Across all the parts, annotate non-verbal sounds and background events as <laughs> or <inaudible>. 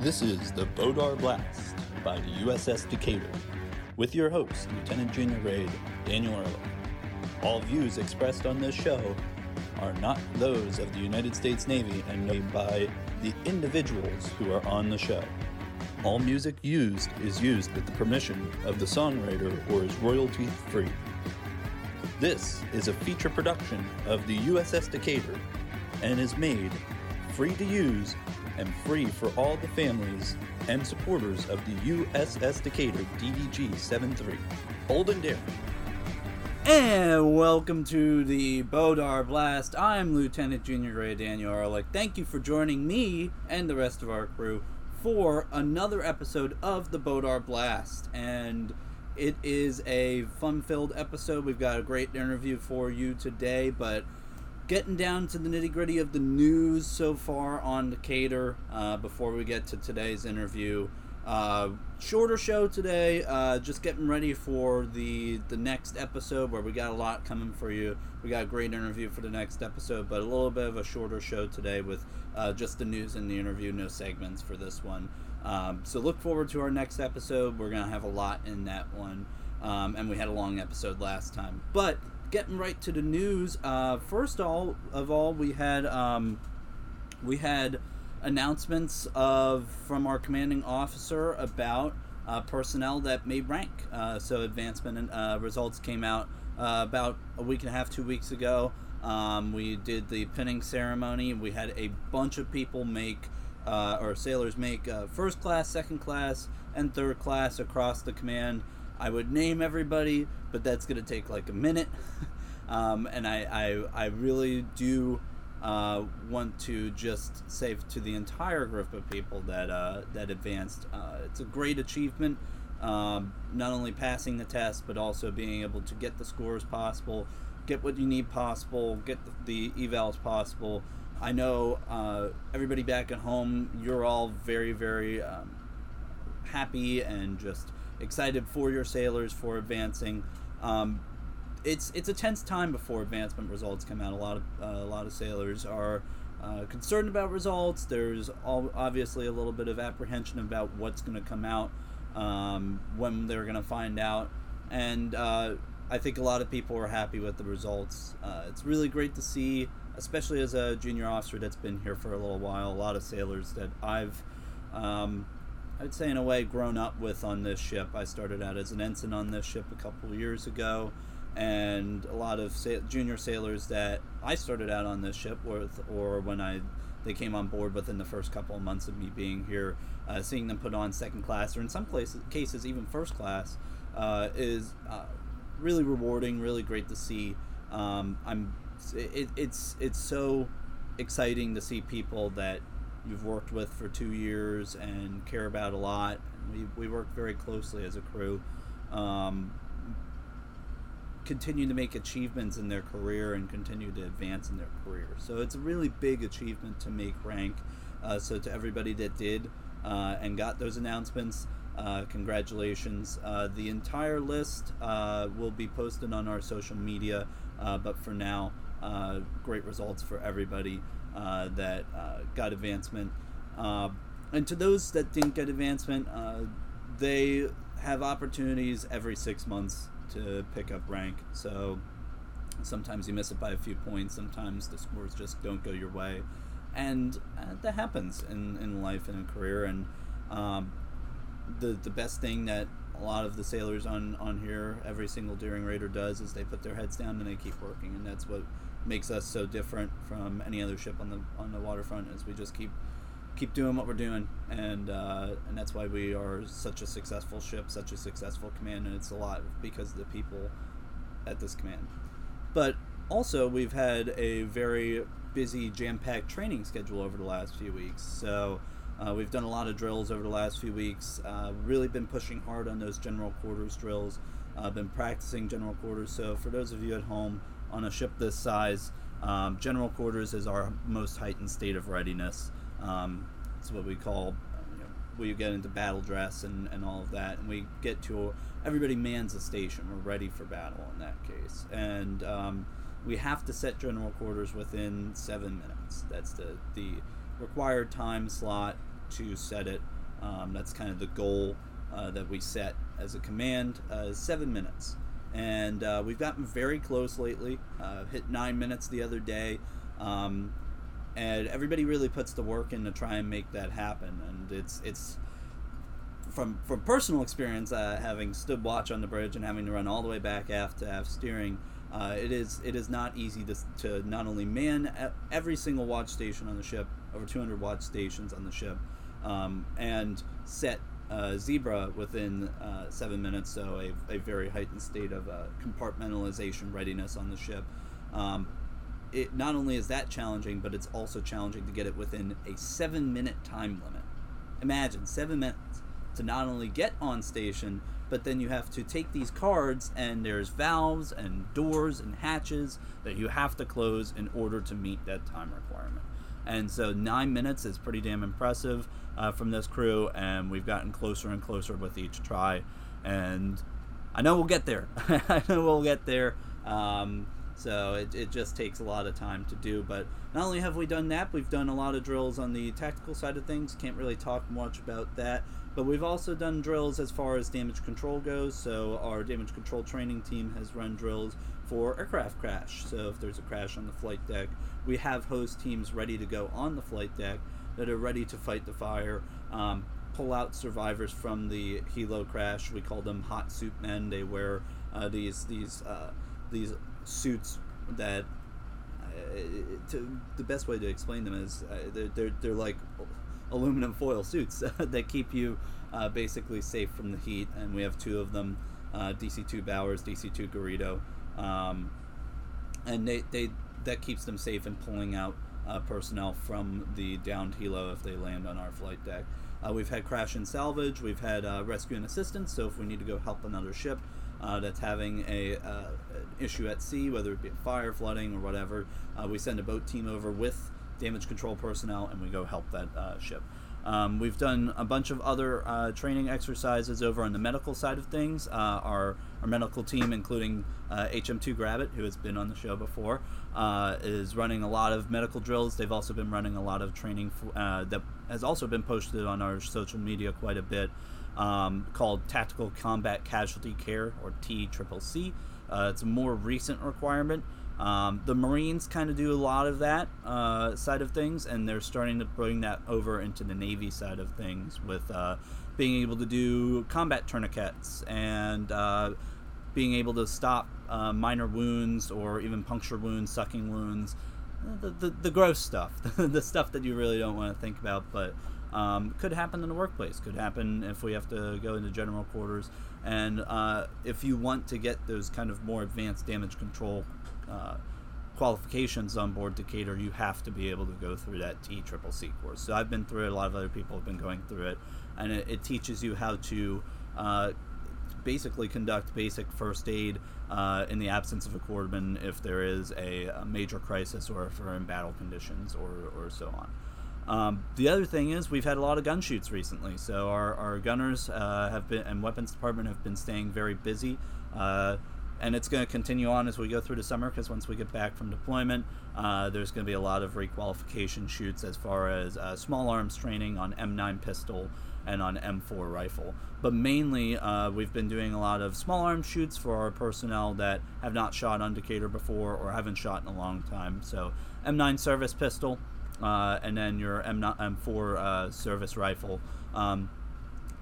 This is the Bodar Blast by the USS Decatur, with your host, Lieutenant Junior Grade Daniel Ehrlich. All views expressed on this show are not those of the United States Navy and made by the individuals who are on the show. All music used is used with the permission of the songwriter or is royalty free. This is a feature production of the USS Decatur and is made free to use and free for all the families and supporters of the USS Decatur DDG 73. Old and daring. And welcome to the Bodar Blast. I'm Lieutenant Junior Grade Daniel Ehrlich. Thank you for joining me and the rest of our crew for another episode of the Bodar Blast. And it is a fun filled episode. We've got a great interview for you today, but getting down to the nitty gritty of the news so far on Decatur uh, before we get to today's interview. Uh, shorter show today, uh, just getting ready for the the next episode where we got a lot coming for you. We got a great interview for the next episode, but a little bit of a shorter show today with uh, just the news and the interview, no segments for this one. Um, so look forward to our next episode. We're gonna have a lot in that one, um, and we had a long episode last time. But getting right to the news, uh, first all of all, we had um, we had announcements of from our commanding officer about uh, personnel that made rank. Uh, so advancement and uh, results came out uh, about a week and a half, two weeks ago. Um, we did the pinning ceremony. We had a bunch of people make uh, or sailors make first class, second class, and third class across the command. I would name everybody, but that's going to take like a minute. <laughs> um, and I, I, I really do uh, want to just say to the entire group of people that uh, that advanced, uh, it's a great achievement. Um, not only passing the test, but also being able to get the scores possible, get what you need possible, get the, the evals possible. I know uh, everybody back at home, you're all very, very um, happy and just excited for your sailors for advancing. Um, it's it's a tense time before advancement results come out. A lot of uh, a lot of sailors are uh, concerned about results. There's all, obviously a little bit of apprehension about what's going to come out um, when they're going to find out, and uh, I think a lot of people are happy with the results. Uh, it's really great to see, especially as a junior officer that's been here for a little while. A lot of sailors that I've um, I'd say in a way grown up with on this ship. I started out as an ensign on this ship a couple years ago and a lot of sa- junior sailors that I started out on this ship with, or when I they came on board within the first couple of months of me being here, uh, seeing them put on second class or in some places, cases even first class, uh, is uh, really rewarding, really great to see. Um, I'm it, it's it's so exciting to see people that you've worked with for two years and care about a lot. We, we work very closely as a crew. Um, continue to make achievements in their career and continue to advance in their career. So it's a really big achievement to make rank. Uh, so to everybody that did uh, and got those announcements, uh, congratulations. Uh, the entire list uh, will be posted on our social media, uh, but for now, great results for everybody that got advancement. and to those that didn't get advancement, they have opportunities every six months to pick up rank. So sometimes you miss it by a few points. Sometimes the scores just don't go your way, and uh, that happens in, in life and in career. And um, the the best thing that a lot of the sailors on on here, every single daring raider does, is they put their heads down and they keep working, and that's what makes us so different from any other ship on the on the waterfront. Is we just keep keep doing what we're doing, and uh, and that's why we are such a successful ship, such a successful command, and it's a lot because of the people at this command. But also, we've had a very busy, jam-packed training schedule over the last few weeks. So uh, we've done a lot of drills over the last few weeks. Uh, really been pushing hard on those general quarters drills. Uh, been practicing general quarters. So for those of you at home on a ship this size, um, general quarters is our most heightened state of readiness. Um, it's what we call you know, we get into battle dress and, and all of that, and we get to everybody mans a station. We're ready for battle in that case, and um, we have to set general quarters within seven minutes. That's the the required time slot to set it. Um, that's kind of the goal uh, that we set as a command. Uh, seven minutes, and uh, we've gotten very close lately. Uh, hit nine minutes the other day. Um, and everybody really puts the work in to try and make that happen. And it's it's from from personal experience, uh, having stood watch on the bridge and having to run all the way back aft to have steering. Uh, it is it is not easy to, to not only man every single watch station on the ship, over 200 watch stations on the ship, um, and set uh, zebra within uh, seven minutes, so a, a very heightened state of uh, compartmentalization readiness on the ship. Um, it not only is that challenging, but it's also challenging to get it within a seven minute time limit. Imagine seven minutes to not only get on station, but then you have to take these cards and there's valves and doors and hatches that you have to close in order to meet that time requirement. And so nine minutes is pretty damn impressive uh, from this crew, and we've gotten closer and closer with each try. And I know we'll get there. <laughs> I know we'll get there. Um, so it, it just takes a lot of time to do. But not only have we done that, we've done a lot of drills on the tactical side of things. Can't really talk much about that. But we've also done drills as far as damage control goes. So our damage control training team has run drills for aircraft crash. So if there's a crash on the flight deck, we have hose teams ready to go on the flight deck that are ready to fight the fire. Um, pull out survivors from the helo crash. We call them hot suit men. They wear uh, these these uh, these suits that uh, to, the best way to explain them is uh, they're, they're, they're like aluminum foil suits <laughs> that keep you uh, basically safe from the heat and we have two of them uh, DC2 Bowers DC2 Garrido um, and they, they that keeps them safe in pulling out uh, personnel from the downed helo if they land on our flight deck. Uh, we've had crash and salvage. We've had rescue and assistance. So if we need to go help another ship uh, that's having a uh, issue at sea, whether it be fire, flooding, or whatever, uh, we send a boat team over with damage control personnel and we go help that uh, ship. Um, we've done a bunch of other uh, training exercises over on the medical side of things. Uh, our, our medical team, including HM2 Grabbit, who has been on the show before, is running a lot of medical drills. They've also been running a lot of training that has also been posted on our social media quite a bit um, called Tactical Combat Casualty Care, or TCCC. Uh, it's a more recent requirement. Um, the Marines kind of do a lot of that uh, side of things, and they're starting to bring that over into the Navy side of things with uh, being able to do combat tourniquets and uh, being able to stop uh, minor wounds or even puncture wounds, sucking wounds, the, the, the gross stuff, <laughs> the stuff that you really don't want to think about, but um, could happen in the workplace. Could happen if we have to go into general quarters. And uh, if you want to get those kind of more advanced damage control uh, qualifications on board Decatur, you have to be able to go through that TCCC course. So I've been through it. A lot of other people have been going through it, and it, it teaches you how to. Uh, basically conduct basic first aid uh, in the absence of a corpsman if there is a, a, major crisis or if we're in battle conditions or, or so on. Um, the other thing is we've had a lot of gun shoots recently, so our, our gunners uh, have been and weapons department have been staying very busy, uh, and it's going to continue on as we go through the summer because once we get back from deployment, uh, there's going to be a lot of requalification shoots as far as uh, small arms training on M9 pistol and on M4 rifle. But mainly, uh, we've been doing a lot of small arms shoots for our personnel that have not shot on Decatur before or haven't shot in a long time. So M9 service pistol uh, and then your M M4 uh, service rifle. Um,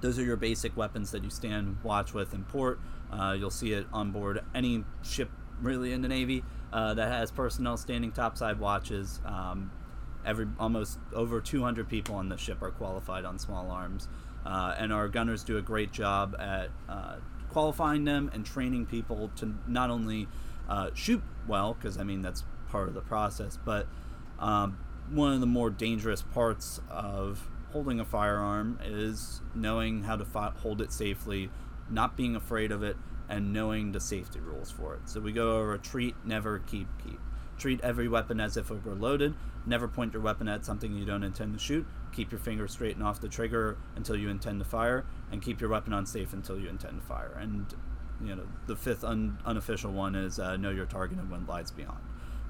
those are your basic weapons that you stand watch with in port. Uh, you'll see it on board any ship really in the Navy uh, that has personnel standing topside watches. Um, every almost over 200 people on the ship are qualified on small arms, uh, and our gunners do a great job at uh, qualifying them and training people to not only shoot well, because I mean that's part of the process, but um, one of the more dangerous parts of holding a firearm is knowing how to fi- hold it safely, not being afraid of it, and knowing the safety rules for it. So we go over treat, never, keep, keep. Treat every weapon as if it were loaded. Never point your weapon at something you don't intend to shoot. Keep your finger straight and off the trigger until you intend to fire, and keep your weapon unsafe until you intend to fire. And you know the fifth un- unofficial one is uh, know your target and when lies beyond.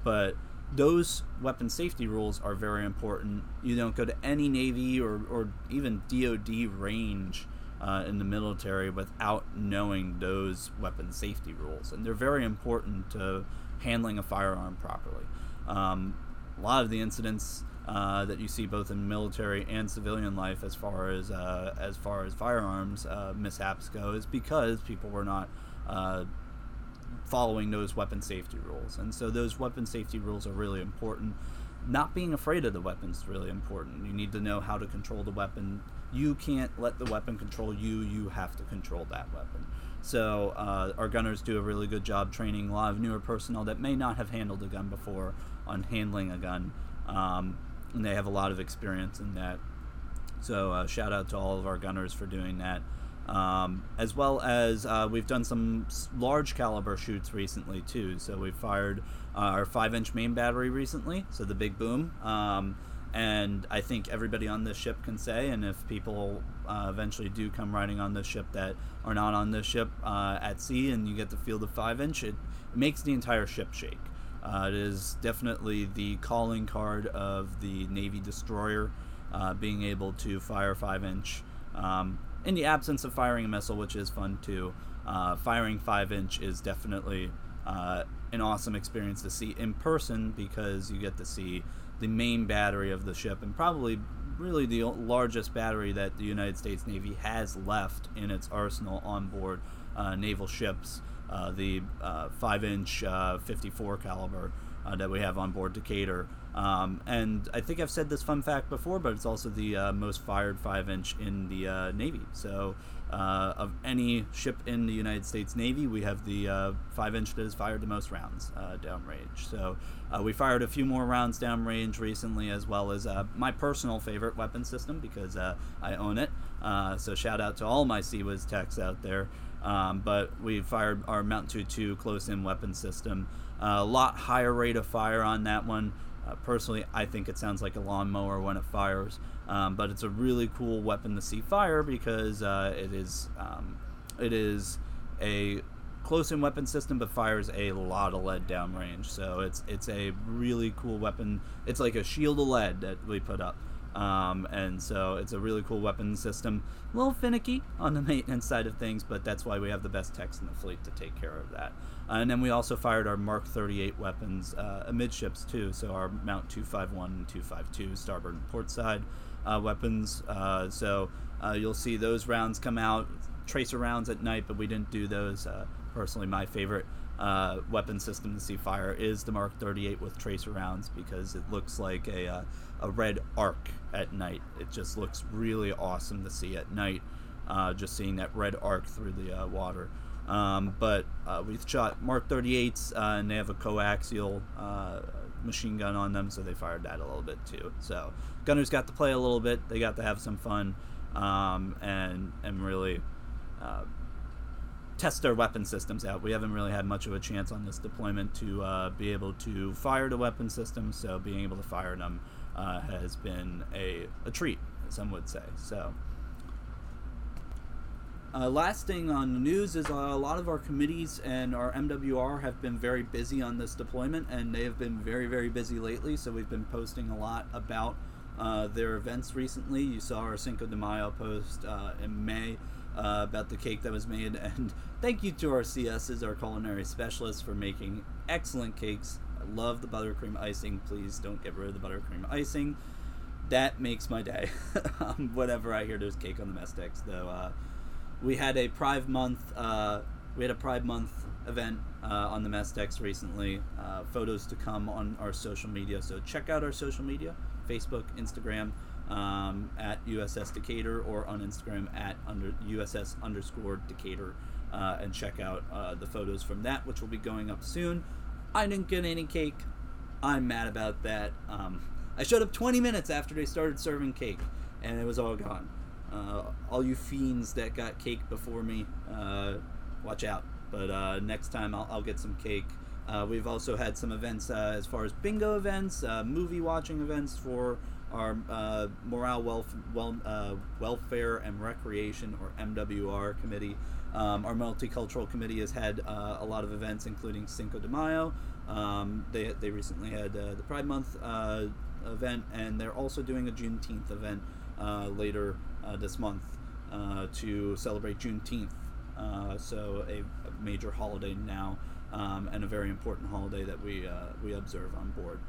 But those weapon safety rules are very important. You don't go to any Navy or, or even DoD range uh, in the military without knowing those weapon safety rules, and they're very important to handling a firearm properly. Um, a lot of the incidents uh, that you see both in military and civilian life, as far as uh, as far as firearms uh, mishaps go, is because people were not uh, following those weapon safety rules. And so those weapon safety rules are really important. Not being afraid of the weapon is really important. You need to know how to control the weapon. You can't let the weapon control you. You have to control that weapon. So uh, our gunners do a really good job training a lot of newer personnel that may not have handled a gun before on handling a gun, um, and they have a lot of experience in that. So uh, shout out to all of our gunners for doing that. Um, as well as uh, we've done some large caliber shoots recently too. So we fired uh, our five inch main battery recently, so the big boom. Um, and I think everybody on this ship can say, and if people uh, eventually do come riding on this ship that are not on this ship uh, at sea, and you get to feel the five inch, it, makes the entire ship shake. Uh, it is definitely the calling card of the Navy destroyer, uh, being able to fire five inch. Um, in the absence of firing a missile, which is fun too, uh, firing five inch is definitely uh, an awesome experience to see in person because you get to see the main battery of the ship and probably really the largest battery that the United States Navy has left in its arsenal on board uh, naval ships. Uh, the uh, five inch uh, 54 caliber that we have on board Decatur um, and I think I've said this fun fact before, but it's also the uh, most fired 5 inch in the uh, Navy. So, uh, of any ship in the United States Navy, we have the uh, 5 inch that has fired the most rounds uh, downrange. So, uh, we fired a few more rounds downrange recently, as well as my personal favorite weapon system because I own it. so, shout out to all my CIWS techs out there. Um, but we fired our Mount 2 close in weapon system. A lot higher rate of fire on that one. Uh, personally, I think it sounds like a lawnmower when it fires, um, but it's a really cool weapon to see fire because uh, it is um, it is a close-in weapon system, but fires a lot of lead downrange. So it's it's a really cool weapon. It's like a shield of lead that we put up. Um, and so it's a really cool weapon system. A little finicky on the <laughs> maintenance side of things, but that's why we have the best techs in the fleet to take care of that. Uh, and then we also fired our Mark 38 weapons uh, amidships too, so our Mount 251 and 252 starboard and port side uh, weapons. Uh, so uh, you'll see those rounds come out, tracer rounds at night, but we didn't do those. Uh, personally, my favorite weapon system to see fire is the Mark 38 with tracer rounds because it looks like a a red arc at night. It just looks really awesome to see at night, uh, just seeing that red arc through the uh, water. Um, but uh, we've shot Mark 38s, uh, and they have a coaxial uh, machine gun on them, so they fired that a little bit too. So gunners got to play a little bit. They got to have some fun, um, and and really uh, test their weapon systems out. We haven't really had much of a chance on this deployment to uh, be able to fire the weapon systems, so being able to fire them uh, has been a, a treat, some would say. So, uh, last thing on the news is uh, a lot of our committees and our MWR have been very busy on this deployment, and they have been very, very busy lately. So, we've been posting a lot about uh, their events recently. You saw our Cinco de Mayo post uh, in May. Uh, about the cake that was made. <laughs> And thank you to our CSs, our culinary specialists, for making excellent cakes I love the buttercream icing. Please don't get rid of the buttercream icing. That makes my day. <laughs> um, whenever I hear there's cake on the decks, though, uh, we had a Pride Month. Uh, we had a Pride Month event uh, on the decks recently. Uh, photos to come on our social media. So check out our social media: Facebook, Instagram. Um, at USS Decatur or on Instagram at under USS underscore Decatur uh, and check out uh, the photos from that, which will be going up soon. I didn't get any cake. I'm mad about that. Um, I showed up 20 minutes after they started serving cake, and it was all gone. Uh, all you fiends that got cake before me, uh, watch out. But uh, next time I'll, I'll, get some cake. Uh, we've also had some events uh, as far as bingo events, uh, movie watching events for our Morale, Welf- well, Welfare and Recreation, or MWR committee. Um, our multicultural committee has had a lot of events, including Cinco de Mayo. Um, they they recently had the Pride Month event, and they're also doing a Juneteenth event later this month uh, to celebrate Juneteenth. Uh, so a, a major holiday now, um, and a very important holiday that we uh, we observe on board.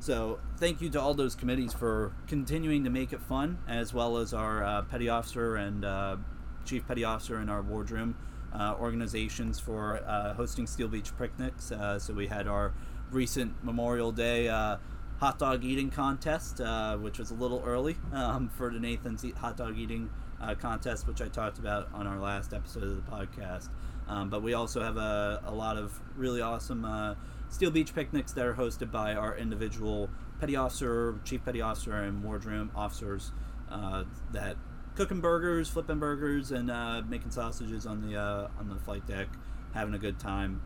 So thank you to all those committees for continuing to make it fun, as well as our uh, petty officer and uh, chief petty officer in our wardroom uh, organizations for uh, hosting Steel Beach picnics. Uh, so we had our recent Memorial Day uh, hot dog eating contest, uh, which was a little early um, for the Nathan's hot dog eating uh, contest, which I talked about on our last episode of the podcast. Um, but we also have a, a lot of really awesome uh, Steel Beach picnics that are hosted by our individual petty officer, chief petty officer, and wardroom officers uh, that cooking burgers, flipping burgers, and uh, making sausages on the uh, on the flight deck, having a good time,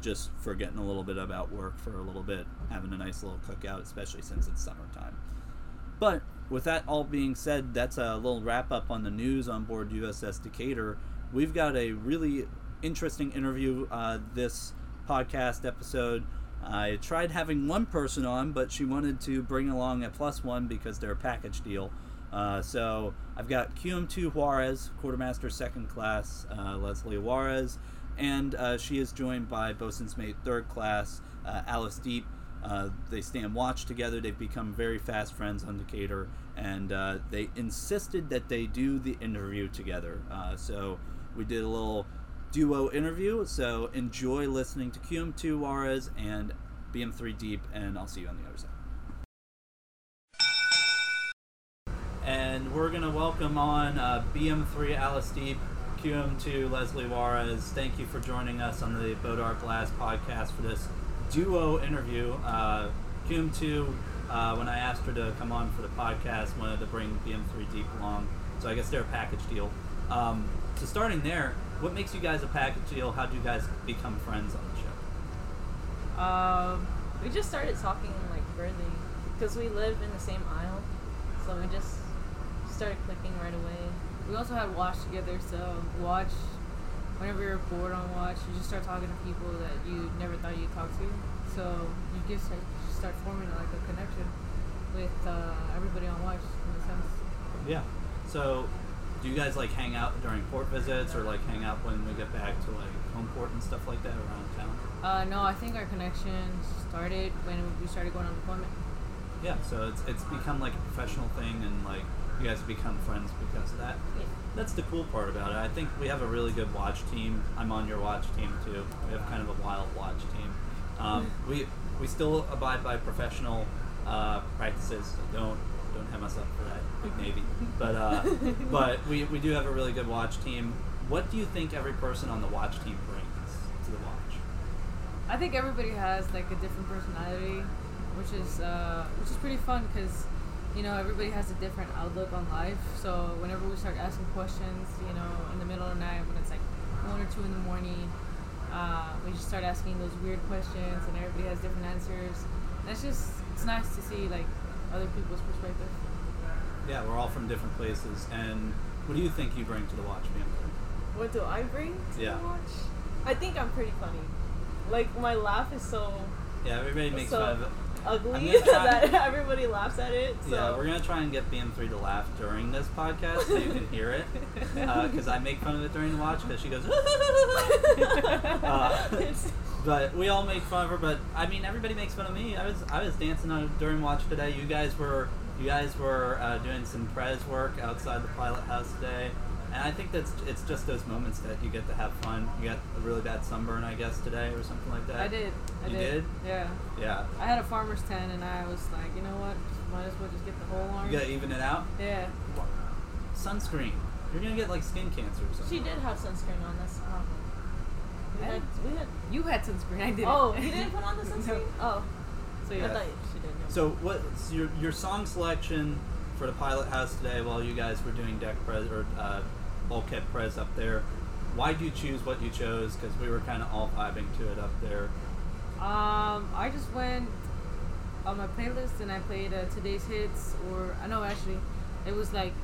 just forgetting a little bit about work for a little bit, having a nice little cookout, especially since it's summertime. But with that all being said, that's a little wrap up on the news on board USS Decatur. We've got a really interesting interview uh, this podcast episode. I tried having one person on, but she wanted to bring along a plus one because they're a package deal. Uh, so I've got QM2 Juarez, quartermaster second class, uh, Lesley Juarez, and uh, she is joined by bosun's mate third class, uh, Alice Diep. Uh, they stand watch together. They've become very fast friends on Decatur, and uh, they insisted that they do the interview together. Uh, so we did a little duo interview. So enjoy listening to QM2 Juarez and BM3 Diep, and I'll see you on the other side. And we're going to welcome on uh, BM3 Alice Diep, QM2 Lesley Juarez. Thank you for joining us on the Bodar Blast podcast for this duo interview. Uh, QM2, uh, when I asked her to come on for the podcast, wanted to bring BM3 Diep along. So I guess they're a package deal. Um, so starting there, what makes you guys a package deal? How do you guys become friends on the show? Um, we just started talking like really because we live in the same aisle, so we just started clicking right away. We also had watch together, so watch. Whenever you're bored on watch, you just start talking to people that you never thought you'd talk to. So you just start, start forming like a connection with uh, everybody on watch in a sense. Yeah. So, do you guys like hang out during port visits, or like hang out when we get back to like home port and stuff like that around town? Uh, no, I think our connection started when we started going on deployment. Yeah. So it's it's become like a professional thing, and like you guys become friends because of that. Yeah. That's the cool part about it. I think we have a really good watch team. I'm on your watch team too. We have kind of a wild watch team. Um, we we still abide by professional uh, practices. So don't don't hem us up for that, Big Navy. But uh, <laughs> but we, we do have a really good watch team. What do you think every person on the watch team brings to the watch? I think everybody has like a different personality, which is uh, which is pretty fun because you know everybody has a different outlook on life. So whenever we start asking questions, you know, in the middle of the night when it's like one or two in the morning, uh, we just start asking those weird questions, and everybody has different answers. And it's just it's nice to see like other people's perspective. Yeah, we're all from different places. And what do you think you bring to the watch, man? What do I bring to Yeah. the watch? I think I'm pretty funny. Like my laugh is so Yeah, everybody makes So, fun of it. Ugly <laughs> that everybody laughs at it. So Yeah, we're gonna try and get BM3 to laugh during this podcast so you can hear it. <laughs> Because I make fun of it during the watch because she goes. <laughs> uh, but we all make fun of her. But I mean, everybody makes fun of me. I was I was dancing on during watch today. You guys were you guys were uh, doing some prez work outside the pilot house today. And I think that's it's just those moments that you get to have fun. You got a really bad sunburn, I guess, today or something like that. I did. I You did. did? Yeah. Yeah. I had a farmer's tan, and I was like, you know what? Might as well just get the whole arm. You gotta even it out. Yeah. Sunscreen. You're gonna get like skin cancer or something. she did have sunscreen on. That's the problem. We had, we had. You had sunscreen. I didn't. Oh, you <laughs> didn't put on the sunscreen? No. Oh, So yeah. I thought she did. no. So what's your your song selection for the pilot house today while you guys were doing deck press or uh, bulkhead press up there? Why do you choose what you chose? Because we were kind of all vibing to it up there. Um, I just went on my playlist and I played uh, today's hits, or I know actually, it was like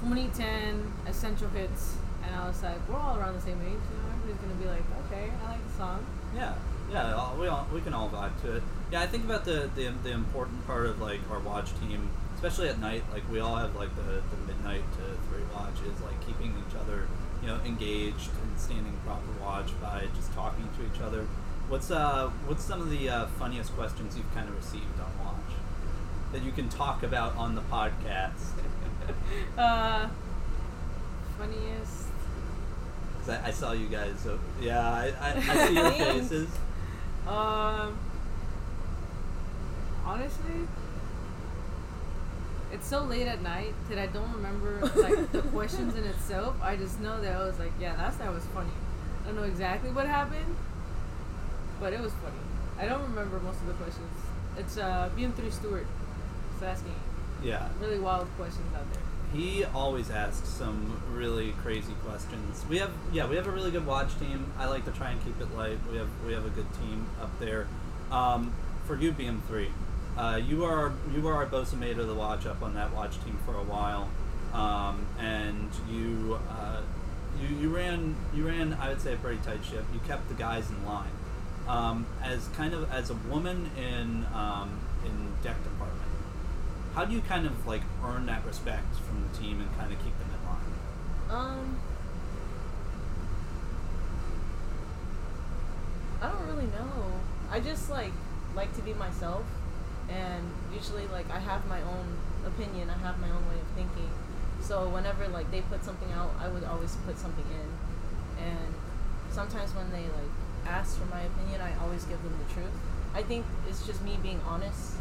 2010 essential hits, and I was like, we're all around the same age, you know. Everybody's gonna be like, okay, I like the song. Yeah, Yeah, we all we can all vibe to it. Yeah, I think about the, the the important part of like our watch team, especially at night. Like we all have like the, the midnight to three watch is like keeping each other, you know, engaged and standing proper watch by just talking to each other. What's uh what's some of the uh, funniest questions you've kind of received on watch that you can talk about on the podcast? <laughs> Uh, funniest. 'Cause I, I saw you guys. So yeah, I, I, I <laughs> see your faces. Um, honestly, it's so late at night that I don't remember like the <laughs> questions in itself. I just know that I was like, yeah, that's that was funny. I don't know exactly what happened, but it was funny. I don't remember most of the questions. It's uh, BM3 Stewart. is asking Yeah. really wild questions out there. He always asks some really crazy questions. We have yeah, we have a really good watch team. I like to try and keep it light. We have we have a good team up there. Um, for you, BM3, uh, you are you are our bosun's mate of the watch up on that watch team for a while, um, and you uh, you you ran you ran I would say a pretty tight ship. You kept the guys in line. Um, as kind of as a woman in um, in deck department, how do you kind of like earn that respect from the team and kind of keep them in line? Um, I don't really know. I just like like to be myself, and usually like I have my own opinion. I have my own way of thinking. So whenever like they put something out, I would always put something in, and sometimes when they like ask for my opinion, I always give them the truth. I think it's just me being honest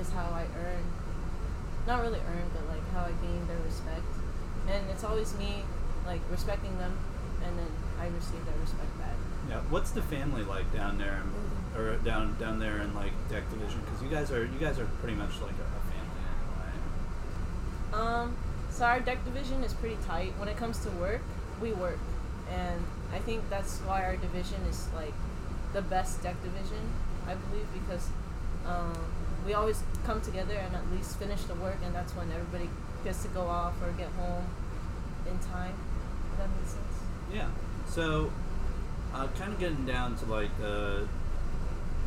is how I earn, not really earn, but like how I gain their respect. And it's always me like respecting them, and then I receive their respect back. Yeah. What's the family like down there, or down down there in like deck division? Because you guys are you guys are pretty much like a, a family anyway. Um, so our deck division is pretty tight. When it comes to work, we work, and I think that's why our division is like the best deck division. I believe because um, we always come together and at least finish the work, and that's when everybody gets to go off or get home in time. If that makes sense. Yeah. So, uh, kind of getting down to like the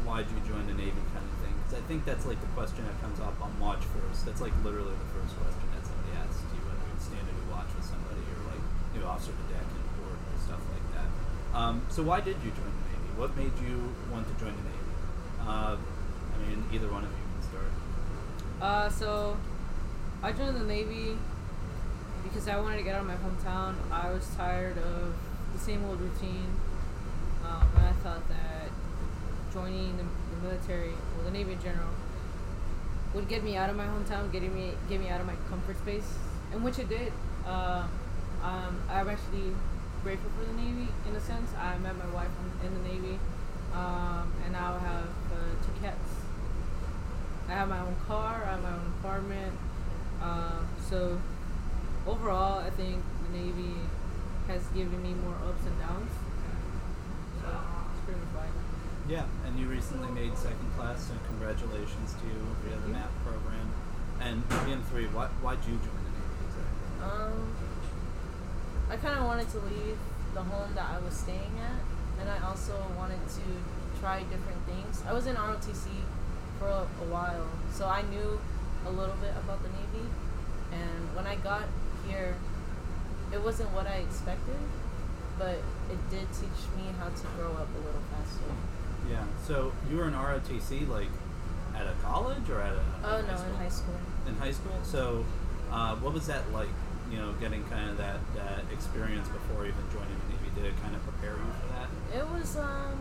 why'd you join the Navy kind of thing. Because I think that's like the question that comes up on watch first. That's like literally the first question that somebody asks you whether you'd stand a new watch with somebody or like new officer to deck and board and stuff like that. Um, so why did you join the Navy? What made you want to join the Navy? Uh, I mean, either one of you can start. Uh, so I joined the Navy because I wanted to get out of my hometown. I was tired of the same old routine, um, and I thought that joining the, the military, or the Navy in general, would get me out of my hometown, getting me get me out of my comfort space, and which it did. Uh, um, I'm actually grateful for the Navy in a sense. I met my wife in, the Navy, um, and now I have uh, two cats. I have my own car. I have my own apartment. Um, so overall, I think the Navy has given me more ups and downs. So it's pretty much fine. Yeah, and you recently made second class, so congratulations to you via the MAP program. And BM3, why, why'd you join the Navy exactly? Um, I kind of wanted to leave the home that I was staying at, and I also wanted to try different things. I was in ROTC for a, a while, so I knew a little bit about the Navy. And when I got here, it wasn't what I expected, but it did teach me how to grow up a little faster. Yeah, so you were in ROTC like at a college or at a Oh no, in high school. In high school, so uh, what was that like? You know, getting kind of that that experience before even joining the Navy. Did it kind of prepare you for that? It was um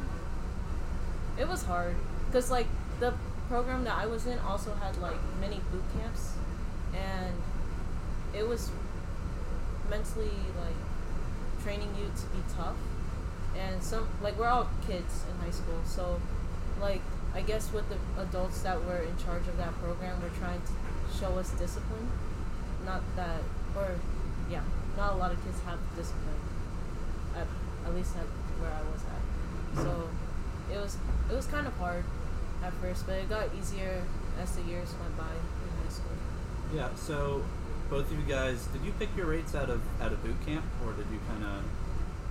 it was hard cuz like the program that I was in also had like many boot camps and it was mentally like training you to be tough and some like we're all kids in high school so like I guess with the adults that were in charge of that program were trying to show us discipline not that or yeah not a lot of kids have discipline at, at least at where I was at. So it was it was kind of hard at first, but it got easier as the years went by in high school. Yeah. So both of you guys, did you pick your rates out of out of boot camp, or did you kind of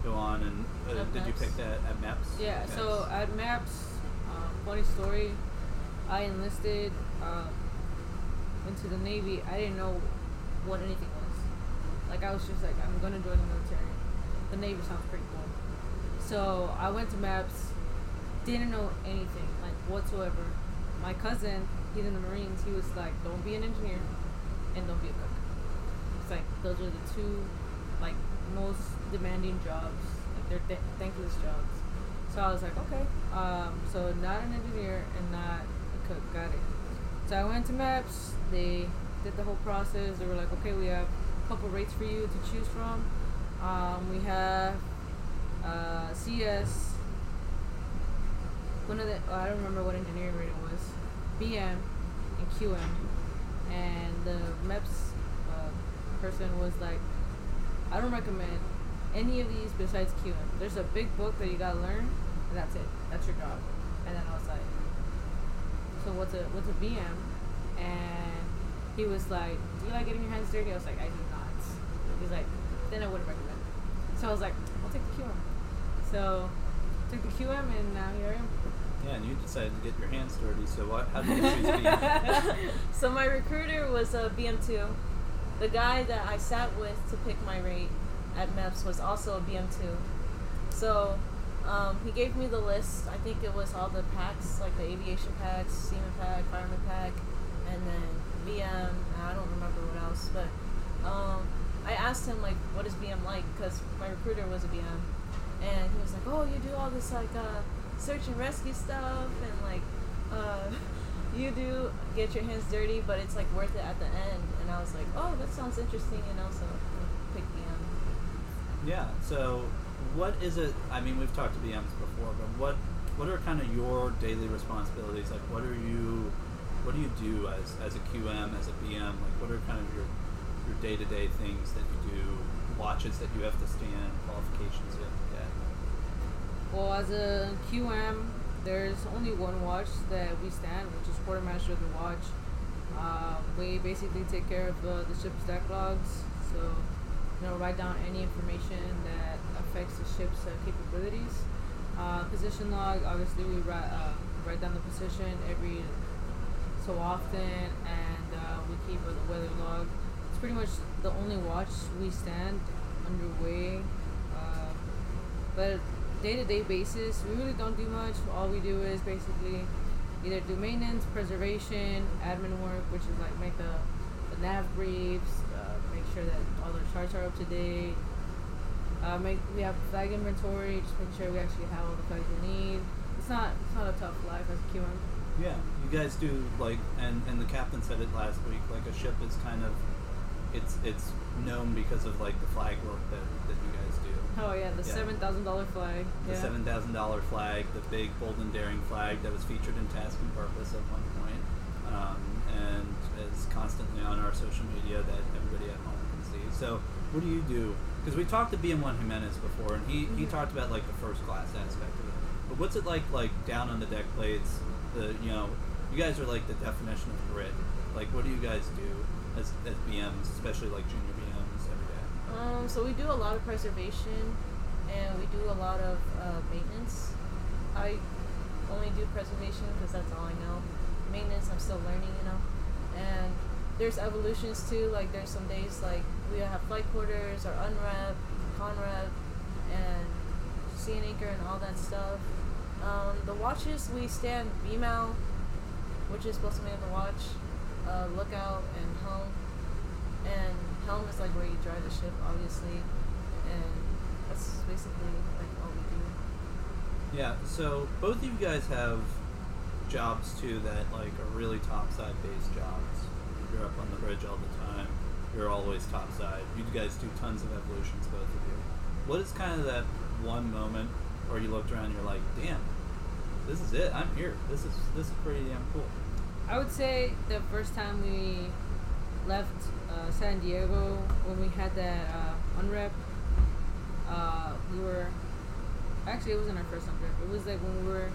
go on and uh, did you pick that at MEPS? Yeah, Yes. so at MEPS, um, funny story, I enlisted um, into the Navy. I didn't know what anything was. Like, I was just like, I'm going to join the military. The Navy sounds pretty cool. So I went to MEPS, didn't know anything, like, whatsoever. My cousin, he's in the Marines, he was like, don't be an engineer and don't be a cook. It's like, those are the two, like, most demanding jobs. Like, they're th- thankless jobs. So I was like, okay. Um, so not an engineer and not a cook. Got it. So I went to MEPS. They did the whole process. They were like, okay, we have a couple rates for you to choose from. Um, we have uh, CS. One of the oh, I don't remember what engineering rate it was. BM and QM, and the MEPS uh, person was like, I don't recommend any of these besides QM. There's a big book that you gotta learn, and that's it. That's your job. And then I was like, so what's a what's a BM? And he was like, do you like getting your hands dirty? I was like, I do not. He's like, then I wouldn't recommend. it. So I was like, I'll take the QM. So took the QM, and now here I am. Yeah, and you decided to get your hands dirty. So what? How did you choose BM? <laughs> so my recruiter was a BM2. The guy that I sat with to pick my rate at MEPS was also a BM2. So um, he gave me the list. I think it was all the packs, like the aviation packs, seaman pack, fireman pack, and then BM. I don't remember what else, but um, I asked him like, "What is BM like?" Because my recruiter was a BM, and he was like, "Oh, you do all this like uh, search and rescue stuff, and like uh, <laughs> you do get your hands dirty, but it's like worth it at the end." And I was like, "Oh, that sounds interesting," and also pick BM. Yeah. So, what is it? I mean, we've talked to BMs before, but what what are kind of your daily responsibilities? Like, what are you what do you do as as a QM, as a BM? Like, what are kind of your your day to day things that you do? Watches that you have to stand, qualifications you have to get. Well, as a QM, there's only one watch that we stand, which is quartermaster of the watch. Uh, we basically take care of uh, the ship's deck logs, so you know, write down any information that affects the ship's uh, capabilities. Uh, position log, obviously, we write uh, write down the position every so often, and uh, we keep the weather log. It's pretty much the only watch we stand underway. But day to day basis, we really don't do much. All we do is basically either do maintenance, preservation, admin work, which is like make the, the nav briefs, uh, make sure that all the charts are up to date. Uh, make we have flag inventory, just make sure we actually have all the flags we need. It's not it's not a tough life as a QM. Yeah, you guys do like, and and the captain said it last week. Like a ship is kind of, it's it's known because of like the flag work that that you. Oh yeah, the Yeah. seven thousand dollar flag. The yeah. seven thousand dollar flag, the big bold and daring flag that was featured in Task and Purpose at one point, um, and is constantly on our social media that everybody at home can see. So, what do you do? Because we talked to BM1 Jimenez before, and he, he Mhm. talked about like the first class aspect of it. But what's it like, like down on the deck plates? The you know, you guys are like the definition of grit. Like, what do you guys do as as BMs, especially like junior BMs every day? Um, so we do a lot of preservation, and we do a lot of uh, maintenance. I only do preservation because that's all I know. Maintenance, I'm still learning, you know. And there's evolutions too. Like there's some days like we have flight quarters or unrep, conrep, and and anchor and all that stuff. Um, the watches we stand out, which is supposed to be on the watch, uh, lookout, and home, And helm is like where you drive the ship, obviously, and that's basically like all we do. Yeah, so both of you guys have jobs too that like are really topside based jobs. You're up on the bridge all the time. You're always topside. You guys do tons of evolutions, both of you. What is kind of that one moment where you looked around and you're like, damn, this is it. I'm here. This is this is pretty damn cool. I would say the first time we left uh, San Diego when we had that uh, unrep, uh, we were actually it wasn't our first unrep. It was like when we were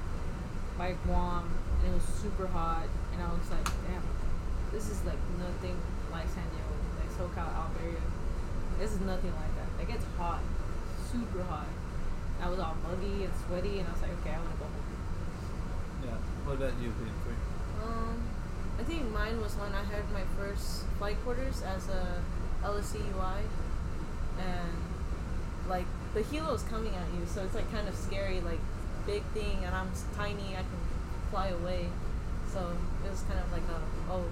by Guam and it was super hot, and I was like, damn, this is like nothing like San Diego, like SoCal Alberia. This is nothing like that. Like it's hot, super hot. I was all muggy and sweaty, and I was like, okay, I want to go home. Yeah. What about you, BM3? Um, I think mine was when I had my first flight quarters as a LSCUI, and like the helo is coming at you, so it's like kind of scary, like big thing, and I'm tiny, I can fly away, so it was kind of like a oh,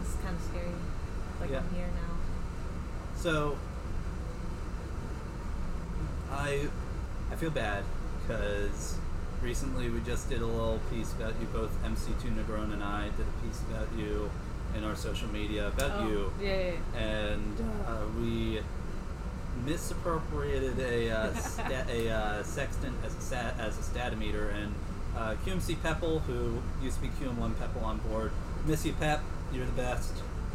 this is kind of scary, like Yeah. I'm here now. So, I I feel bad because recently we just did a little piece about you. Both MC2 Negron and I did a piece about you in our social media about Oh, you, Yeah, yeah, and uh, we misappropriated a uh, <laughs> sta- a uh, sextant as a stat- as a stadimeter, and uh, QMC Pepple, who used to be QM1 Pepple on board, miss you Pep, you're the best.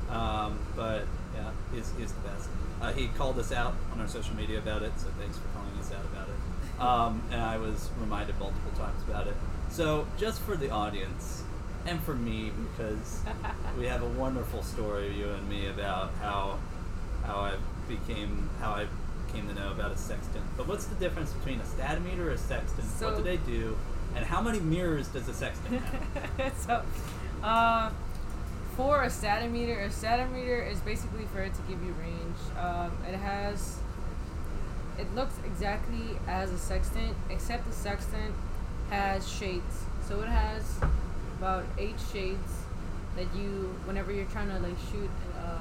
Um, but yeah, he's, he's the best. Uh, he called us out on our social media about it, so thanks for calling us out about it. Um, and I was reminded multiple times about it. So just for the audience and for me, because <laughs> we have a wonderful story, you and me, about how how I became how I came to know about a sextant. But what's the difference between a stadimeter or a sextant? what do they do? And how many mirrors does a sextant have? <laughs> so, uh, for a stadimeter, a stadimeter is basically for it to give you range. Um, it has, it looks exactly as a sextant, except the sextant has shades. So it has about eight shades that you, whenever you're trying to like shoot uh,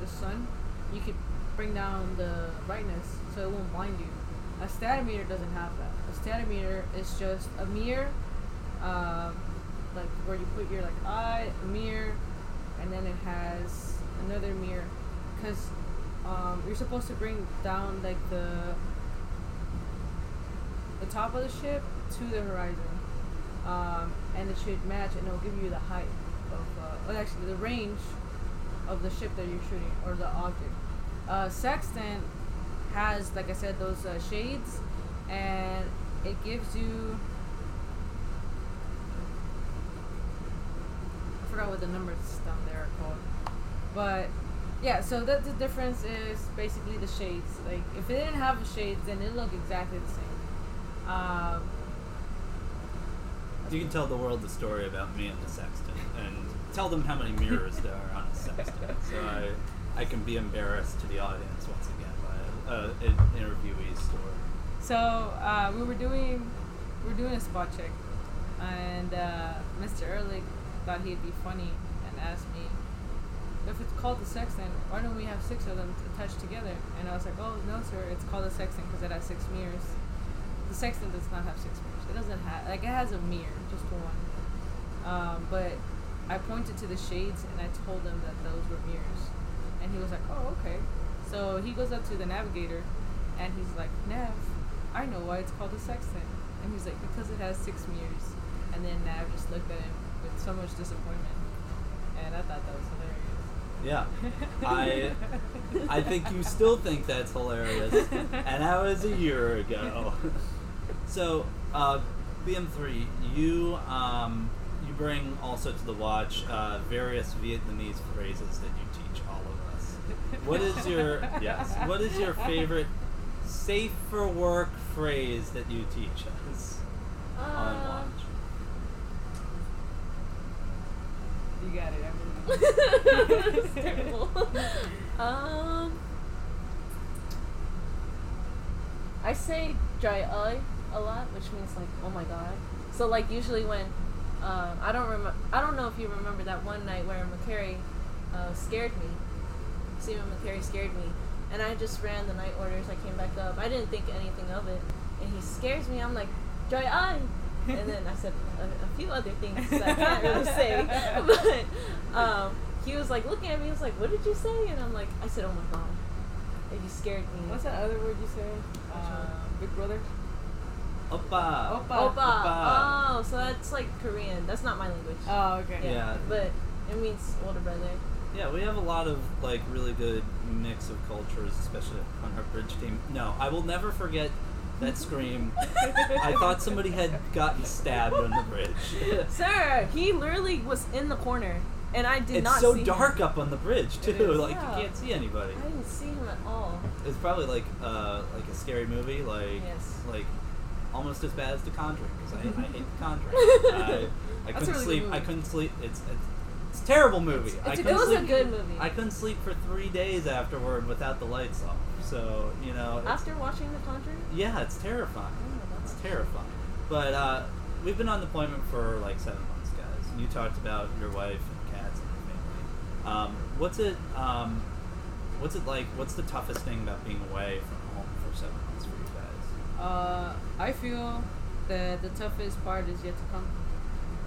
the sun, you could bring down the brightness so it won't blind you. A stadimeter doesn't have that. A stadimeter is just a mirror, um, like where you put your like eye, a mirror, and then it has another mirror, because um, you're supposed to bring down like the the top of the ship to the horizon, um, and it should match, and it'll give you the height of, uh, well, actually the range of the ship that you're shooting or the object. Uh, sextant has, like I said, those uh, shades, and it gives you. I forgot what the numbers down there are called, but yeah. So that the difference is basically the shades. Like if it didn't have the shades, then it look exactly the same. Um, You can tell the world the story about me and the sextant, and tell them how many mirrors there are on a sextant. so I, I can be embarrassed to the audience once again by uh, an interviewee's story. So uh, we were doing we were doing a spot check, and uh, Mr. Ehrlich thought he'd be funny and asked me if it's called the sextant, why don't we have six of them attached together? And I was like, oh no, sir, it's called a sextant because it has six mirrors. The sextant does not have six mirrors. It doesn't have like it has a mirror, just one. Um, but I pointed to the shades and I told him that those were mirrors, and he was like, oh okay. So he goes up to the navigator, and he's like, Nav, I know why it's called a sextant. And he's like, because it has six mirrors. And then Nav just looked at him with so much disappointment, and I thought that was hilarious. Yeah, <laughs> I I think you still think that's hilarious, and that was a year ago. <laughs> So, uh, BM3, you um, you bring also to the watch uh, various Vietnamese phrases that you teach all of us. What is your yes? What is your favorite safe for work phrase that you teach us on Uh, watch? You got it. I it's terrible. <laughs> um, I say trời ơi a lot, which means like, oh my god. So like usually when, um, I don't remember, I don't know if you remember that one night where McCary uh, scared me. Stephen McCary scared me, and I just ran the night orders. I came back up. I didn't think anything of it, and he scares me. I'm like, trời ơi. And then I said a, a few other things that I can't really say, <laughs> but um, he was like looking at me. He was like, "What did you say?" And I'm like, "I said, oh my god." And you scared me. What's that other word you say? Uh, big brother. Oppa. Oppa. Opa. Oppa. Oh, so that's like Korean. That's not my language. Oh, okay. yeah. Yeah. But it means older brother. Yeah, we have a lot of like really good mix of cultures, especially on our bridge team. No, I will never forget that scream. I thought somebody had gotten stabbed on the bridge. Sir, he literally was in the corner. and I did it's not. so see dark Him. up on the bridge too. Like Yeah. you can't see anybody. I didn't see him at all. It's probably like uh like a scary movie, like Yes. like almost as bad as The Conjuring because I, I hate The Conjuring. <laughs> I, I couldn't really sleep. I couldn't sleep. It's it's, it's a terrible movie. It's- I it's a- couldn't it was a sleep, good movie. I couldn't sleep for three days afterward without the lights off. So you know, After watching The Conjuring. yeah, it's terrifying. Oh, It's that's terrifying. But uh, we've been on deployment for like seven months, guys. And you talked about your wife and cats and your family. Um, what's it? Um, what's it like? What's the toughest thing about being away from home for seven months for you guys? Uh, I feel that the toughest part is yet to come.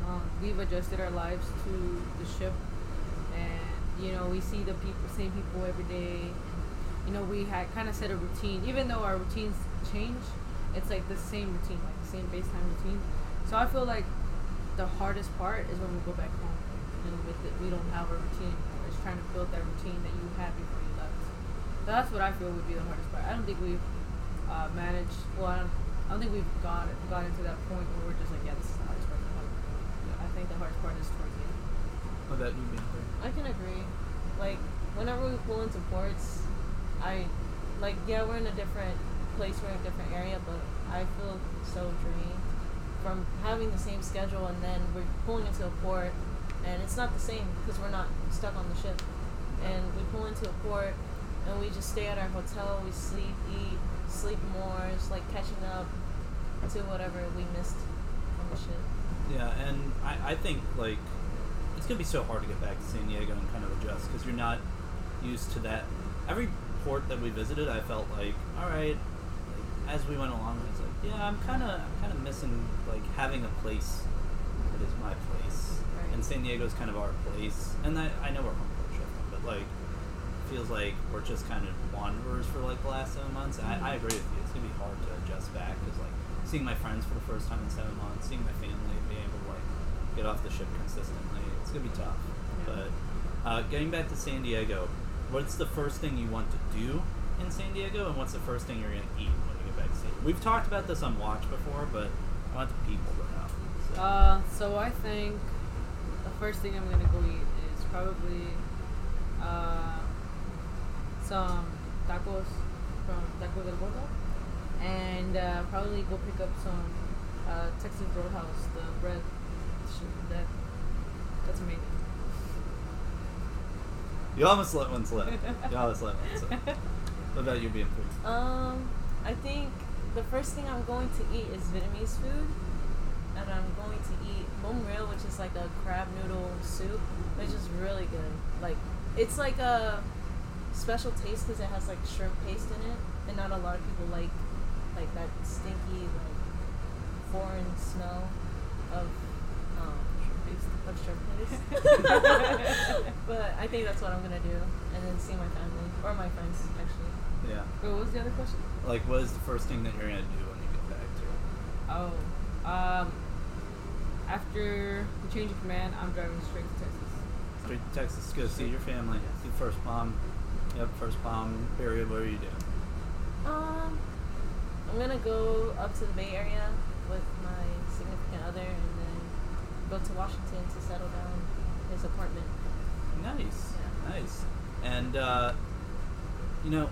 Um, we've adjusted our lives to the ship, and you know we see the people, same people every day. And, you know we had kind of set a routine, even though our routines change. It's like the same routine, like the same baseline routine. So I feel like the hardest part is when we go back home, and with it, we don't have a routine anymore. It's trying to build that routine that you had before you left. So that's what I feel would be the hardest part. I don't think we've uh, managed. Well, I don't, I don't think we've got gotten to that point where we're just like, yeah, this is the hardest part. I think the hardest part is towards the end. What about you, being I can agree. Like whenever we pull into ports, I like yeah we're in a different place, we're in a different area, but I feel so drained from having the same schedule and then we're pulling into a port and it's not the same because we're not stuck on the ship. And we pull into a port and we just stay at our hotel, we sleep, eat, sleep more, it's like catching up to whatever we missed on the ship. Yeah, and I, I think like it's gonna be so hard to get back to San Diego and kind of adjust because you're not used to that. Every port that we visited, I felt like, all right. Like, as we went along, I was like, yeah, I'm kind of, I'm kind of missing like having a place that is my place, Right. and San Diego's kind of our place. And I, I know we're home port shifting, but like, it feels like we're just kind of wanderers for like the last seven months. And I, I agree with you. It's gonna be hard to adjust back because like seeing my friends for the first time in seven months, seeing my family, being able to like get off the ship consistently, it's gonna be tough. Yeah. But uh, getting back to San Diego, what's the first thing you want to do in San Diego, and what's the first thing you're gonna eat when you get back to San Diego? We've talked about this on Watch before, but I want the people to know. So. Uh, so I think the first thing I'm gonna go eat is probably uh, some tacos from Tacos El Gordo, and uh, probably go pick up some uh, Texas Roadhouse, the bread. That that's amazing. You almost let one slip. you almost let one slip. What about you being food? Um, I think the first thing I'm going to eat is Vietnamese food, and I'm going to eat bún riêu, which is like a crab noodle soup, which is really good. Like it's like a special taste because it has like shrimp paste in it, and not a lot of people like like that stinky like foreign smell of of shrimp paste. but I think that's what I'm gonna do, and then see my family or my friends actually. Yeah. Wait, what was the other question? Like, what is the first thing that you're gonna do when you get back to? Oh, um, after the change of command, I'm driving straight to Texas. Straight to Texas, go see your family. See first bomb. Yep, first bomb period. What are you doing? Um, I'm gonna go up to the Bay Area with my significant other, and then go to Washington to settle down his apartment. Nice, Yeah. nice. And uh, you know,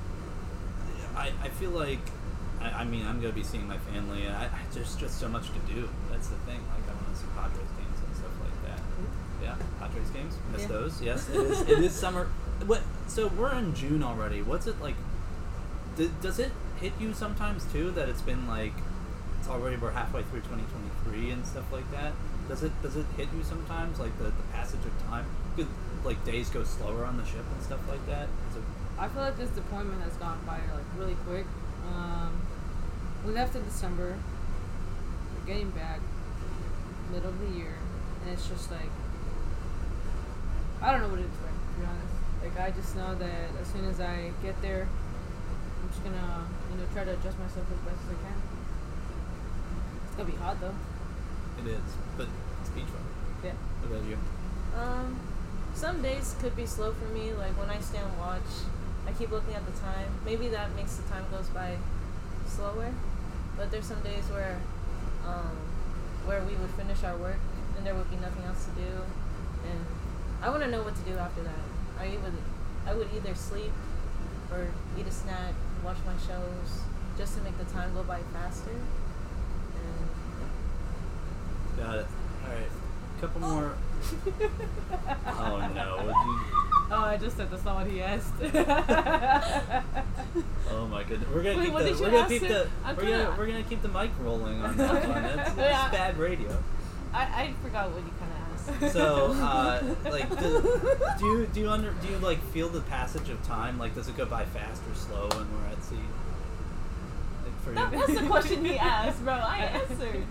I, I feel like I, I mean I'm gonna be seeing my family, and I, I there's just so much to do. That's the thing. Like I want to see Padres games and stuff like that. Yeah, Padres games. Miss Yeah. those. Yes, it is. <laughs> it is summer. What? So we're in June already. What's it like? D- does it hit you sometimes too that it's been like it's already we're halfway through 2023 and stuff like that? Does it does it hit you sometimes like the, the passage of time? Could, like days go slower on the ship and stuff like that? It, I feel like this deployment has gone by like really quick. Um, we left in December. We're getting back middle of the year, and it's just like I don't know what to expect. To be honest, like I just know that as soon as I get there, I'm just gonna you know try to adjust myself as best as I can. It's gonna be hot though. It is, but it's beach weather. Yeah. What about you? Um, some days could be slow for me. Like when I stay on watch, I keep looking at the time. Maybe that makes the time goes by slower. But there's some days where, um, where we would finish our work and there would be nothing else to do, and I wouldn't know what to do after that. I would, I would either sleep, or eat a snack, watch my shows, just to make the time go by faster. And Got it. All right. A couple more. <laughs> oh no! <laughs> Would you? Oh, I just said that's not what he asked. <laughs> Oh my goodness. We're gonna Wait, keep what the. did We're gonna ask keep him? the. I'm We're kinda- gonna we're gonna keep the mic rolling on that one. That's, that's Yeah. bad radio. I, I forgot what you kind of asked. So, uh, like, do, do you do you under do you like feel the passage of time? Like, does it go by fast or slow when we're at sea? Like for That you, was the question he asked, bro. I answered.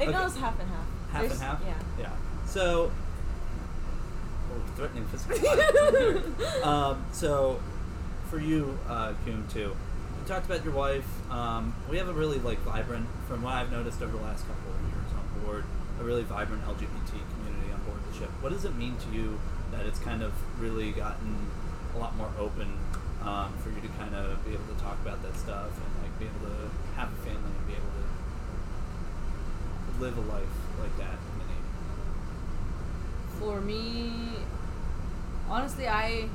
It Okay. goes half and half. half There's- and half. Yeah. Yeah. So, oh, threatening physical <laughs> um, so, for you, uh, Coom, too, you talked about your wife. Um, we have a really like vibrant, from what I've noticed over the last couple of years on board, a really vibrant LGBT community on board the ship. What does it mean to you that it's kind of really gotten a lot more open um, for you to kind of be able to talk about that stuff and like be able to have a family and be able to live a life like that in the Navy? For me, honestly, I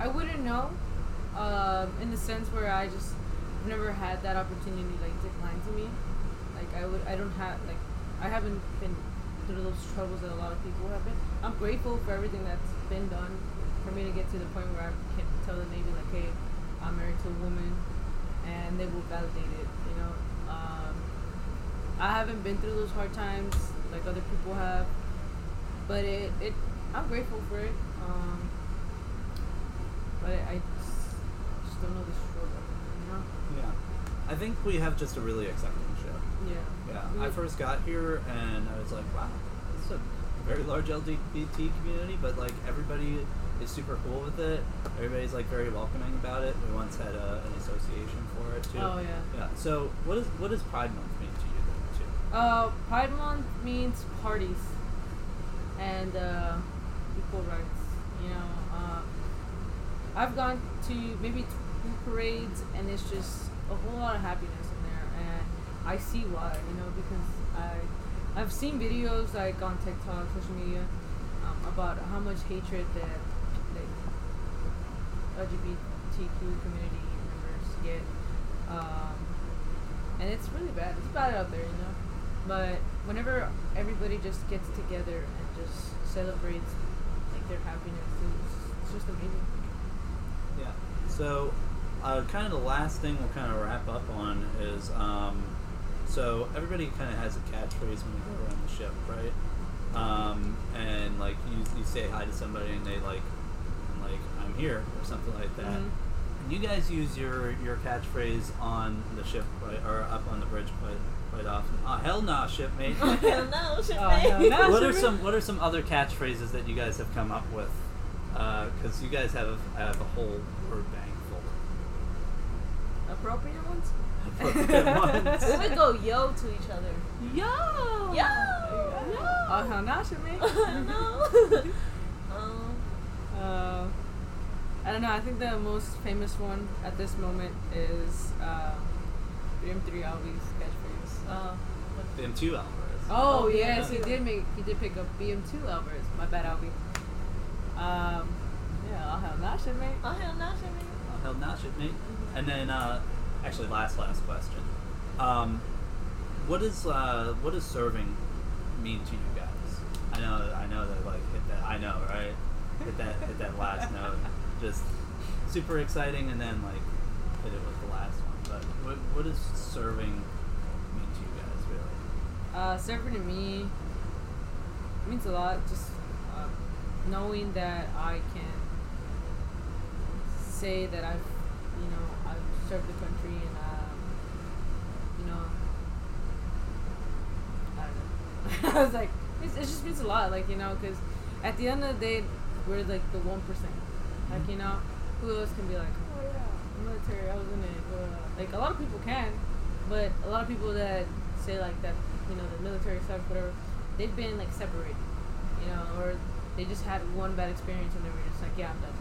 I wouldn't know. Um, in the sense where I just never had that opportunity like declined to me. Like I would, I don't have like I haven't been through those troubles that a lot of people have been. I'm grateful for everything that's been done for me to get to the point where I can tell the Navy like, hey, I'm married to a woman, and they will validate it. I haven't been through those hard times like other people have, but it, it I'm grateful for it. Um, but I, I just, just don't know the struggle, you know? Yeah. I think we have just a really accepting show. Yeah. Yeah. I first got here and I was like, wow, this is a very large LGBT community, but like everybody is super cool with it. Everybody's like very welcoming about it. We once had a, an association for it too. Oh yeah. Yeah. So what is what does Pride Month mean to you then too? Uh, Pride Month means parties and uh, equal rights. You know, uh, I've gone to maybe two parades, and it's just a whole lot of happiness in there, and I see why. You know, because I I've seen videos like on TikTok, social media, um, about how much hatred that like LGBTQ community members get. Um, and it's really bad. It's bad out there, you know. But whenever everybody just gets together and just celebrates like their happiness, it's, it's just amazing. Yeah. So, uh, kind of the last thing we'll kind of wrap up on is um, so everybody kind of has a catchphrase when they go around the ship, right? Um, and like you, you say hi to somebody and they like, like I'm here or something like that. Mhm. And you guys use your your catchphrase on the ship right, or up on the bridge quite quite often. <laughs> Oh hell nah, shipmate. Hell no, shit, Oh, man. no, no. what are <laughs> some What are some other catchphrases that you guys have come up with? Because you guys have have a whole word bank full. Appropriate ones? Appropriate <laughs> ones. We would go yo to each other. Yo! Yo! Yo! Oh, hell nah, shit, man. no. um, Uh, I don't know. I think the most famous one at this moment is uh, BM3 Albi's catchphrase. Uh, BM2 Alvarez. Oh, Oh, yes, yeah. he did make he did pick up BM2 Alvarez. My bad, Albie. Um, yeah, I'll have that shit, mate. oh hell no, shit, man. Oh, hell nah, shipmate. And then, uh, actually, last last question. Um, what is uh, what does serving mean to you guys? I know, I know that like hit that. I know, right? Hit that, hit that last <laughs> note. Just super exciting, and then like hit it with the last one. But what what does serving mean to you guys, really? Uh, serving to me means a lot. Just uh, knowing that I can say that I've, you know, I've served the country and, um, you know, I don't know. <laughs> I was like, it just means a lot, like you know, because at the end of the day, we're like the one percent. Like you know, who else can be like, oh yeah, military, I was in it. Uh, like a lot of people can, but a lot of people that say like that, you know, the military stuff, whatever, they've been like separated, you know, or they just had one bad experience and they were just like, yeah, I'm done.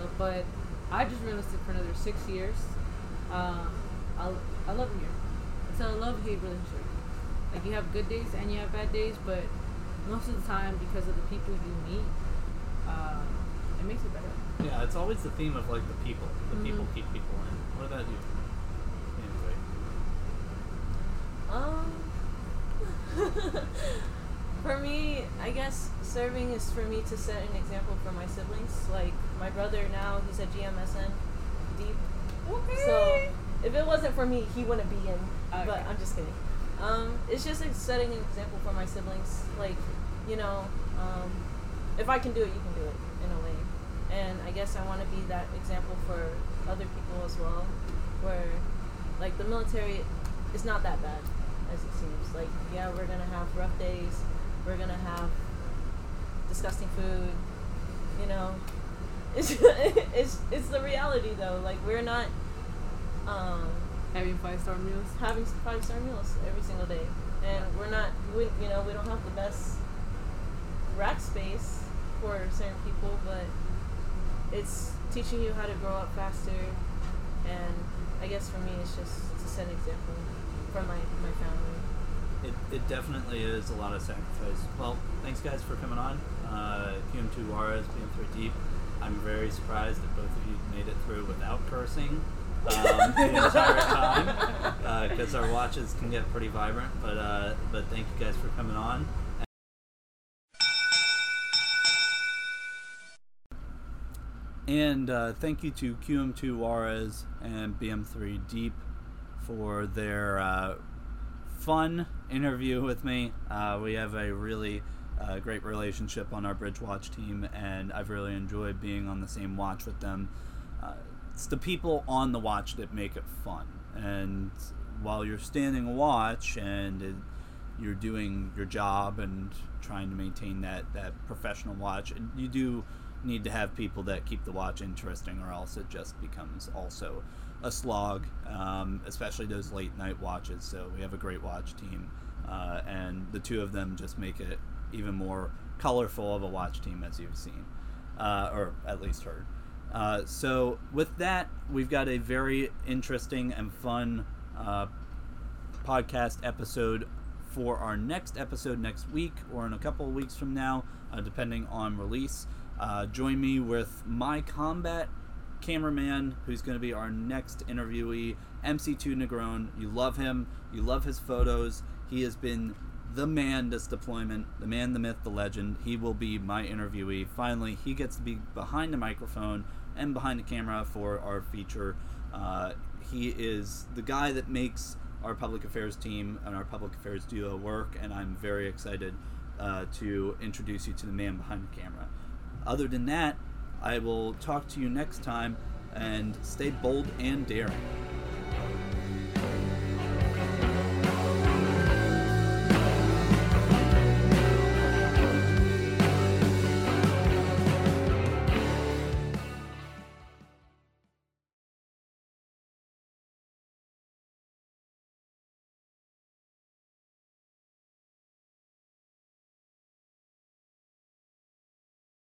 Uh, but I just realistic for another six years. Um, I I love here. It's a love hate relationship. Like you have good days and you have bad days, but most of the time, because of the people you meet, uh, it makes it better. Yeah, it's always the theme of like the people. The Mm-hmm. people keep people in. What about you? Anyway. Um, <laughs> for me, I guess serving is for me to set an example for my siblings. Like my brother now, he's at GMSN, Diep. Okay. So if it wasn't for me, he wouldn't be in. Okay. But I'm just kidding. Um, it's just like setting an example for my siblings. Like, you know, um, if I can do it, you can do it in a way. And I guess I want to be that example for other people as well. Where, like, the military is not that bad as it seems. Like, yeah, we're gonna have rough days. We're gonna have disgusting food. You know, <laughs> it's it's it's the reality though. Like, we're not. Um, Having five star meals. having five star meals every single day, and we're not, we, you know, we don't have the best rack space for certain people, but it's teaching you how to grow up faster, and I guess for me, it's just to set an example for my my family. It, it definitely is a lot of sacrifice. Well, thanks guys for coming on. Uh, QM2 Juarez, BM3 Diep. I'm very surprised that both of you made it through without cursing um, <laughs> the entire time because our watches can get pretty vibrant. But uh, but thank you guys for coming on. And uh, thank you to QM2 Juarez and BM3 Diep for their uh, fun interview with me. Uh, we have a really uh, great relationship on our Bridge Watch team, and I've really enjoyed being on the same watch with them. Uh, it's the people on the watch that make it fun. And while you're standing a watch and it, you're doing your job and trying to maintain that, that professional watch, and you do need to have people that keep the watch interesting, or else it just becomes also a slog, um, especially those late night watches. So we have a great watch team, uh, and the two of them just make it even more colorful of a watch team as you've seen, uh, or at least heard. Uh, so with that, we've got a very interesting and fun uh, podcast episode for our next episode next week or in a couple of weeks from now, uh, depending on release. Uh, join me with my combat cameraman, who's going to be our next interviewee, MC2 Negron. You love him, you love his photos. He has been the man this deployment, the man, the myth, the legend. He will be my interviewee. Finally, he gets to be behind the microphone and behind the camera for our feature. Uh, he is the guy that makes our public affairs team and our public affairs duo work, and I'm very excited uh, to introduce you to the man behind the camera. Other than that, I will talk to you next time and stay bold and daring.